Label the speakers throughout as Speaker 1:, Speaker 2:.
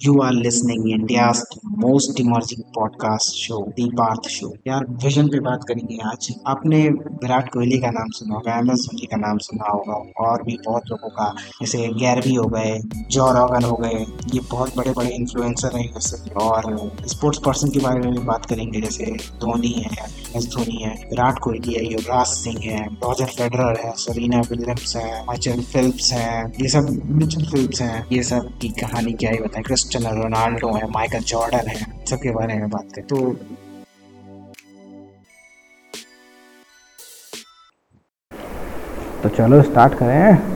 Speaker 1: You are listening India's most emerging podcast show, The Parth Show. यार vision पे बात करेंगे आज। आपने विराट कोहली का नाम सुना होगा एम एस धोनी का नाम सुना होगा और भी बहुत लोगों का जैसे गैरवी हो गए जॉ रॉगन हो गए ये बहुत बड़े बड़े इन्फ्लुएंसर हैं जैसे और स्पोर्ट्स पर्सन के बारे में भी बात करेंगे जैसे धोनी है एस धोनी है विराट कोहली है युवराज सिंह है रॉजर फेडरर है सरीना विलियम्स है माइचल फिल्प्स है ये सब मिचल फिल्प्स हैं ये सब की कहानी क्या ही बताएँ। क्रिस्टियानो रोनाल्डो है, माइकल जॉर्डन है, सबके बारे में बात करें। तो
Speaker 2: तो चलो स्टार्ट करें।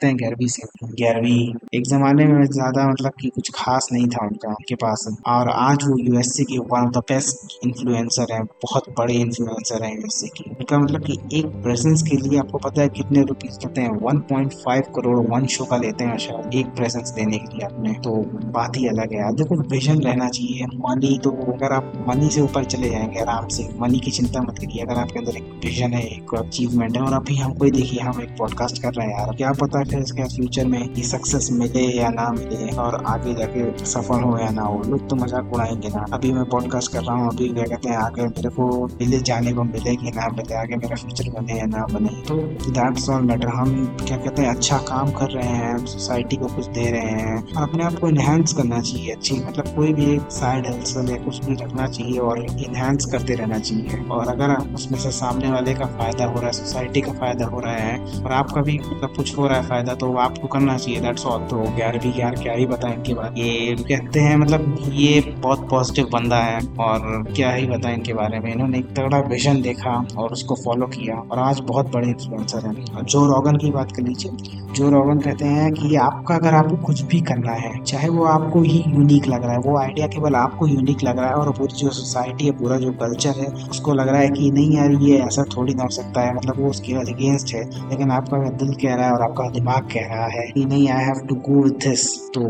Speaker 1: सकते हैं, ग्यारहवीं से ग्यारहवीं। एक ज़माने में ज़्यादा मतलब कि कुछ खास नहीं था उनका, उनके पास। और आज वो यूएसए के one of the best influencer हैं, बहुत बड़े इन्फ्लुएंसर हैं यूएसए की। उनका मतलब कि एक प्रेजेंस के लिए आपको पता है कितने रुपीज़ लेते हैं? 1.5 करोड़ वन शो का लेते हैं शायद, एक प्रेजेंस देने के लिए अपने। तो बात ही अलग है। देखो विजन रहना चाहिए। मनी तो अगर आप मनी से ऊपर चले जाएँगे आराम से मनी की चिंता मत करिए। अगर आपके अंदर एक विजन है, एक अचीवमेंट है, और अभी हमको देखिए, हम एक पॉडकास्ट कर रहे हैं यार, क्या पता है इसके फ्यूचर में ये सक्सेस मिले या ना मिले और आगे जाके सफल हो या ना हो। लोग तो मज़ाक उड़ाएँगे ना। अभी मैं पॉडकास्ट कर रहा हूँ, अभी क्या कहते हैं, आगे मेरे को मिले, जाने को मिले कि ना मिले, आगे मेरा फ्यूचर बने या ना बने। तो दैट्स ऑल मैटर हम क्या कहते हैं अच्छा काम कर रहे हैं सोसाइटी को कुछ दे रहे हैं। अपने आप को इनहेंस करना चाहिए, अच्छी मतलब कोई भी एक साइड हसल या कुछ भी रखना चाहिए और इनहेंस करते रहना चाहिए। और अगर उसमें से सामने वाले का फ़ायदा हो रहा है सोसाइटी का फ़ायदा हो रहा है और आपका भी मतलब कुछ हो रहा है फ़ायदा तो आपको करना चाहिए दैट्स ऑल तो ग्यारहवीं यार क्या ही बताएँ इनके बारे ये कहते हैं मतलब ये बहुत पॉजिटिव बंदा है और क्या ही बताएँ इनके बारे में। इन्होंने एक तगड़ा विजन देखा और उसको फॉलो किया और आज बहुत बड़े इन्फ्लुएंसर हैं। जो रॉगन की बात कर लीजिए जो रॉगन कहते हैं कि आपका अगर आपको कुछ भी करना है, चाहे वो आपको ही यूनिक लग रहा है, वो आइडिया केवल आपको यूनिक लग रहा है और पूरी जो सोसाइटी है, पूरा जो कल्चर है, उसको लग रहा है कि नहीं यार, ये ऐसा थोड़ी ना हो सकता है। मतलब वो उसके अगेंस्ट है, लेकिन आपका दिल कह रहा है और आपका दिमाग कह रहा है कि नहीं I have to go with this तो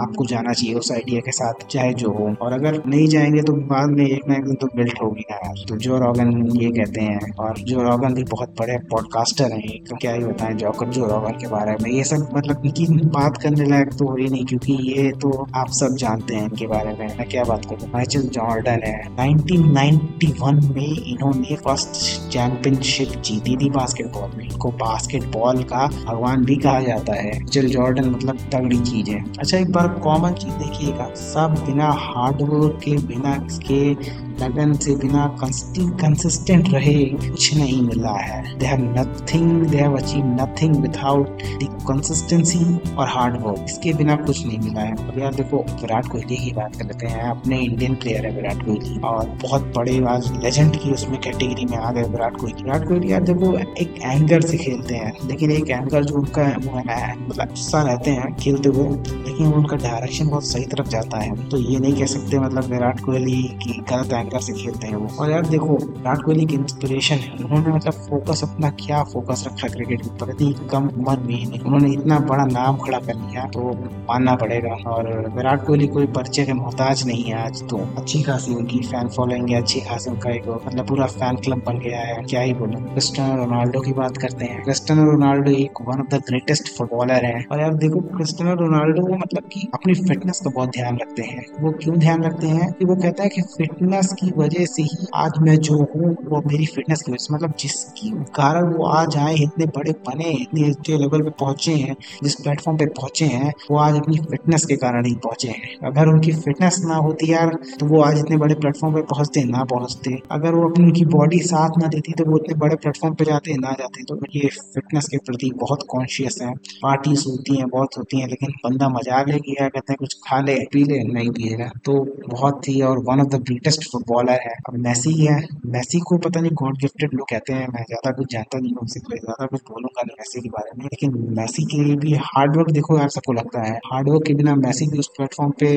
Speaker 1: आपको जाना चाहिए उस आइडिया के साथ, चाहे जो हो। और अगर नहीं जाएँगे तो बाद में एक ना एक दिन तो बिल्ट होगी ना यार। तो जो रॉगन ये कहते हैं, और जो रॉगन भी बहुत बड़े पॉडकास्टर हैं तो क्या ही बताएँ जोकर जो रॉगन के बारे में। ये सब मतलब इनकी बात करने लायक तो हो ही नहीं, क्योंकि ये तो आप सब जानते हैं इनके बारे में। मैं क्या बात करूँ? माइचल जॉर्डन है। 1991 में इन्होंने फ़र्स्ट चैंपियनशिप जीती थी बास्केटबॉल में। इनको बास्केटबॉल का भगवान भी कहा जाता है। जिल जॉर्डन मतलब तगड़ी चीज़ है। अच्छा एक बार कॉमन चीज़ देखिएगा। सब बिना हार्डवर्क के, बिना इसके लगन से बिना कंसिस्टेंट रहे, कुछ नहीं मिला है। They have nothing they have achieve nothing without the consistency और हार्ड वर्क इसके बिना कुछ नहीं मिला है। अब यार देखो, विराट कोहली की बात कर लेते हैं। अपने इंडियन प्लेयर है विराट कोहली। और बहुत बड़े आज लेजेंड की उसमें कैटेगरी में आ गए विराट कोहली। विराट कोहली यार देखो, एक एंगर से खेलते हैं। लेकिन एक एंगर जो उनका वो है ना मतलब गुस्सा रहते हैं, खेलते हुए। लेकिन उनका डायरेक्शन बहुत सही तरफ़ जाता है। तो ये नहीं कह सकते मतलब विराट कोहली की गलत एंकर से खेलते हैं वो। और यार देखो, विराट कोहली की इंस्पिरेशन है। उन्होंने मतलब फोकस अपना क्या फोकस रखा क्रिकेट के ऊपर? इतनी कम उम्र में ही उन्होंने इतना बड़ा नाम खड़ा कर लिया तो मानना पड़ेगा। और विराट कोहली कोई परिचय के मोहताज नहीं है आज तो। अच्छी खासी उनकी फ़ैन फॉलोइंग है, अच्छी खासी उनका एक मतलब पूरा फ़ैन क्लब बन गया है। क्या ही बोलो? क्रिस्टियानो रोनाल्डो की बात करते हैं। क्रिस्टियानो रोनाल्डो एक one of the greatest footballer है। और यार देखो, क्रिस्टियानो रोनाल्डो मतलब की अपनी फिटनेस का बहुत ध्यान रखते हैं। वो क्यों ध्यान रखते हैं? कि वो कहता है कि फिटनेस की वजह से ही आज मैं जो हूँ, वो मेरी फिटनेस की वजह से मतलब जिसकी कारण वो आज आए इतने बड़े बने इतने अच्छे लेवल पे पहुँचे हैं, जिस प्लेटफॉर्म पे पहुँचे हैं, वो आज अपनी फिटनेस के कारण ही पहुँचे हैं। अगर उनकी फिटनेस ना होती यार तो वो आज इतने बड़े प्लेटफॉर्म पे पहुँचते, ना पहुँचते। अगर वो अपनी उनकी बॉडी साथ ना देती तो वो इतने बड़े प्लेटफॉर्म पे जाते, ना जाते। तो ये फिटनेस के प्रति बहुत कॉन्शियस है। पार्टीज़ होती हैं, बहुत होती हैं, लेकिन बंदा मज़ाक ले किया कहते हैं कुछ खा ले, पी ले, नहीं पिएगा। तो बहुत ही और one of the greatest footballer है। अब मैसी ही है। मैसी को पता नहीं गॉड गिफ्टेड लोग कहते हैं। मैं ज़्यादा कुछ जानता नहीं हूँ उनसे ज़्यादा कुछ बोलूँगा नहीं मैसी के बारे में। लेकिन मैसी के लिए भी हार्डवर्क देखो यार सबको लगता है। हार्डवर्क के बिना मैसी भी उस प्लेटफॉर्म पे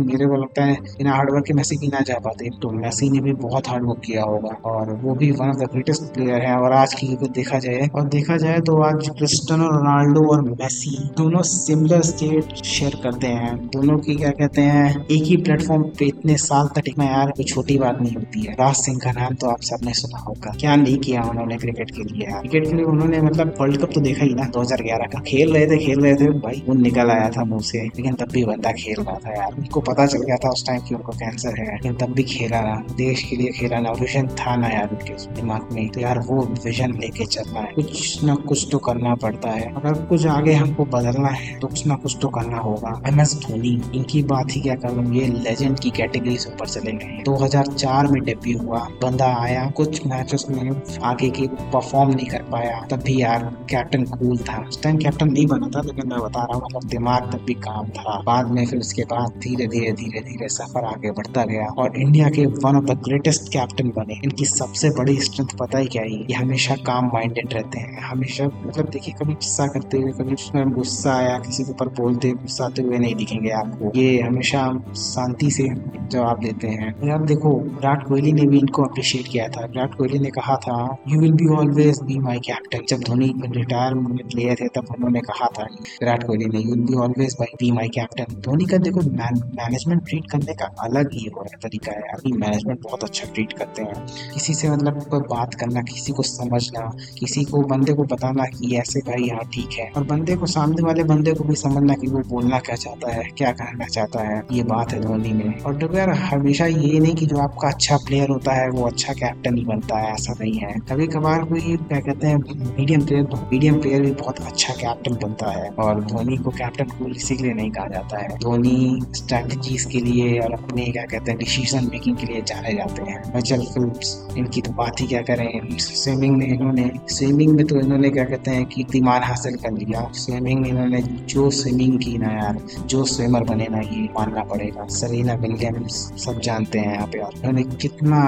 Speaker 1: मेरे को लगता है, बिना हार्डवर्क के मैसी भी ना जा पाते। तो मैसी ने भी बहुत हार्डवर्क किया होगा। और वो भी one of the greatest player है। और आज की देखा जाए, और देखा जाए तो आज क्रिस्टनो रोनाल्डो और मैसी दोनों सिमिलर स्टेट शेयर करते हैं। दोनों की क्या कहते हैं, एक ही प्लेटफॉर्म पे इतने साल तक मैं यार, कोई छोटी बात नहीं होती है। राज सिंह का नाम तो आप सबने सुना होगा। क्या नहीं किया उन्होंने क्रिकेट के लिए क्रिकेट के लिए उन्होंने मतलब वर्ल्ड कप तो देखा ही ना 2011 का। खेल रहे थे, खेल रहे थे। भाई वो निकल आया था मुँह से। लेकिन तब भी बंदा खेल रहा था यार। उनको पता चल गया था उस टाइम की उनको कैंसर है। लेकिन तब भी खेला ना देश के लिए खेला ना। विजन था ना यार उनके दिमाग में। तो यार वो विजन लेके चलना है। कुछ ना कुछ तो करना पड़ता है। अगर कुछ आगे हमको बदलना है। तो कुछ ना कुछ तो करना होगा। एम एस धोनी, इनकी बात ही क्या करूँ? ये लेजेंड की कैटेगरी से ऊपर चले गए 2004 में डेब्यू हुआ। बंदा आया, कुछ मैचेस में आगे की परफॉर्म नहीं कर पाया। तब भी यार कैप्टन कूल था। उस टाइम कैप्टन नहीं बना था, लेकिन मैं बता रहा हूँ मतलब दिमाग तब भी काम था। बाद में फिर उसके बाद धीरे धीरे धीरे धीरे सफ़र आगे बढ़ता गया। और इंडिया के one of the greatest captain बने। इनकी सबसे बड़ी स्ट्रेंथ पता ही क्या है? ये हमेशा काम माइंडेड रहते हैं। हमेशा मतलब देखिए, कभी गुस्सा करते हुए, कभी उसमें गुस्सा आया, किसी के ऊपर बोलते, गुस्साते हुए नहीं दिखेंगे आपको। ये हमेशा शांति से जवाब देते हैं। यार देखो विराट कोहली ने भी इनको अप्रिशिएट किया था। विराट कोहली ने कहा था you will be always be my captain जब धोनी रिटायरमेंट लिए थे, तब उन्होंने कहा था, विराट कोहली ने you will be always be my captain Dhoni का देखो मैनेजमेंट ट्रीट करने का अलग ही हो, तरीका है अभी मैनेजमेंट बहुत अच्छा ट्रीट करते हैं। किसी से मतलब कोई बात करना, किसी को समझना, किसी को, बंदे को बताना कि ऐसे भाई हाँ ठीक है। और बंदे को, सामने वाले बंदे को भी समझना कि वो बोलना क्या चाहता है, क्या कहना चाहता है, ये बात है धोनी में। और देखो यार हमेशा ये नहीं कि जो आपका अच्छा प्लेयर होता है, वो अच्छा कैप्टन ही बनता है, ऐसा नहीं है। कभी कभार कोई क्या कहते हैं मीडियम प्लेयर मीडियम प्लेयर भी बहुत अच्छा कैप्टन बनता है और धोनी को कैप्टन को इसी के लिए नहीं कहा जाता है। धोनी स्ट्रेटजीज के लिए और अपने क्या कहते हैं डिसीज़न मेकिंग के लिए जाने जाते हैं। मचल फिल्प्स इनकी तो बात ही क्या करें स्विमिंग में इन्होंने स्विमिंग में तो इन्होंने क्या कहते हैं कीर्तिमान हासिल कर लिया। स्विमिंग में इन्होंने जो स्विमिंग की ना यार, जो स्विमर बने ना, ये मानना पड़ेगा। सरीना विलियम्स सब जानते हैं यहाँ पे इन्होंने कितना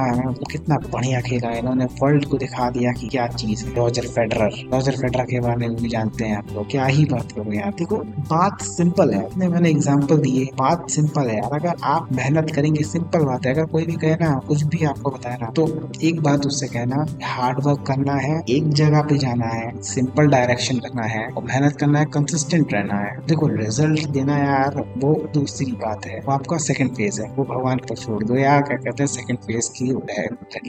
Speaker 1: कितना बढ़िया खेला इन्होंने वर्ल्ड को दिखा दिया कि क्या चीज़ है। रॉजर फेडरर रॉजर फेडरर के बारे में भी जानते हैं आप लोग। क्या ही बात करो यार। देखो, बात सिंपल है। अपने मैंने एग्ज़ाम्पल दिए। बात सिंपल है यार। अगर आप मेहनत करेंगे सिंपल बात है। अगर कोई भी कहे ना कुछ भी आपको बताया ना तो एक बात उससे कहना हार्ड वर्क करना है, एक जगह पे जाना है सिंपल डायरेक्शन रखना है, और मेहनत करना है कंसिस्टेंट रहना है। देखो रिज़ल्ट देना यार, वो दूसरी बात है। वो आपका सेकंड फ़ेज़ है। वो भगवान पर छोड़ दो। यार, क्या कहते हैं सेकंड फ़ेज़ की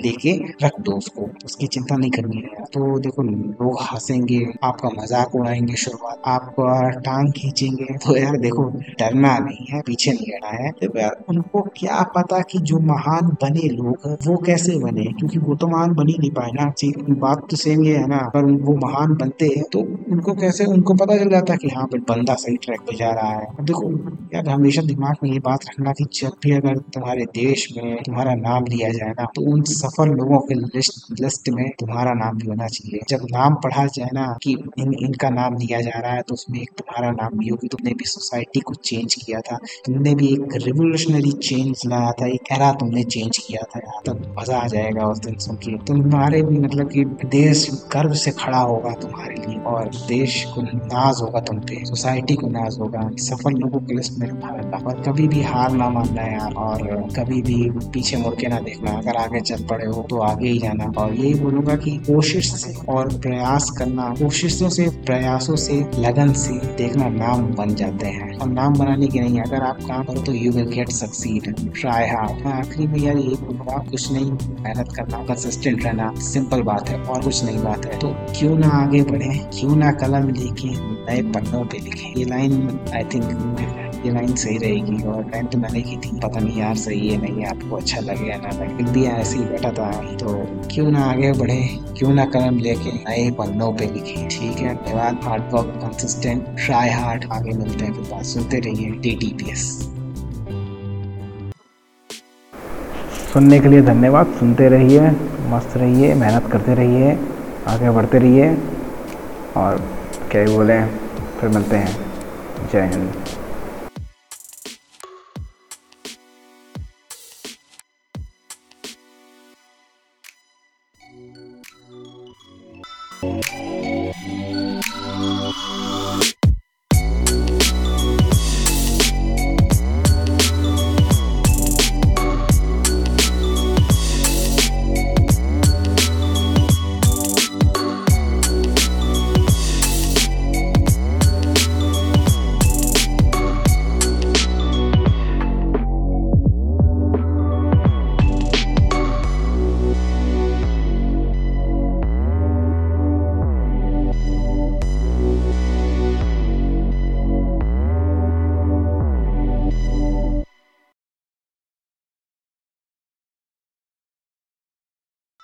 Speaker 1: लेके रख दो उसको। उसकी चिंता नहीं करनी है। तो देखो, लोग हंसेंगे, आपका मज़ाक उड़ाएँगे शुरुआत आपका टांग खींचेंगे। तो यार देखो, डरना नहीं है, पीछे नहीं रहना है। तो यार, उनको क्या पता कि जो महान बने लोग वो कैसे बने? क्योंकि वो तो महान बन ही नहीं पाए ना। बात तो सेम ये है ना। पर वो महान बनते हैं तो उनको कैसे, उनको पता चल जाता है कि हाँ बंदा सही ट्रैक पे जा रहा है। देखो, यार, हमेशा दिमाग में ये बात रखना कि जब भी अगर तुम्हारे देश में तुम्हारा नाम लिया जाए ना तो उन सफल लोगों के लिस्ट लिस्ट में तुम्हारा नाम भी होना चाहिए। जब नाम पढ़ा जाए ना कि इन, इनका नाम लिया जा रहा है तो उसमें एक तुम्हारा नाम भी हो, कि तुमने भी सोसाइटी को चेंज किया था, तुमने भी एक रिवोल्यूशनरी चेंज लाया था, एक एरा तुमने चेंज किया था यार तब मज़ा आ जाएगा उस दिन सुन के। तुम्हारे भी मतलब कि देश गर्व से खड़ा होगा तुम्हारे लिए, और देश को नाज होगा तुम पे सोसाइटी को नाज होगा। सफल लोगों के लिस्ट में भारत और कभी भी हार ना मानना यार, और कभी भी पीछे मुड़ के ना देखना। अगर आगे चल पड़े हो तो आगे ही जाना। और यही बोलूँगा कि कोशिश से और प्रयास करना, कोशिशों से, प्रयासों से, लगन से देखना नाम बन जाते हैं। और नाम बनाने के नहीं, अगर आप काम करो तो you will get succeed try hard मैं आखिरी में यार यही बोलूँगा, कुछ नहीं, मेहनत करना कंसिस्टेंट रहना सिंपल बात है, और कुछ नहीं बात है। तो क्यों ना आगे बढ़े, क्यों ना कलम लेके नए पन्नों पे लिखे। ये लाइन आई थिंक ये लाइन सही रहेगी और लाइन तो मैंने की थी। पता नहीं यार सही है नहीं, आपको अच्छा लगे या ना। लगे भी ऐसे ही बैठा था तो। क्यों ना आगे बढ़े? क्यों ना कलम लेके नए पन्नों पे लिखे? ठीक है, धन्यवाद। Hard work consistent try hard आगे मिलते हैं फिर बात। सुनते रहिए डी टी पी एस
Speaker 2: सुनने के लिए धन्यवाद। सुनते रहिए, मस्त रहिए, मेहनत करते रहिए, आगे बढ़ते रहिए। और क्या बोले, फिर मिलते हैं। जय हिंद।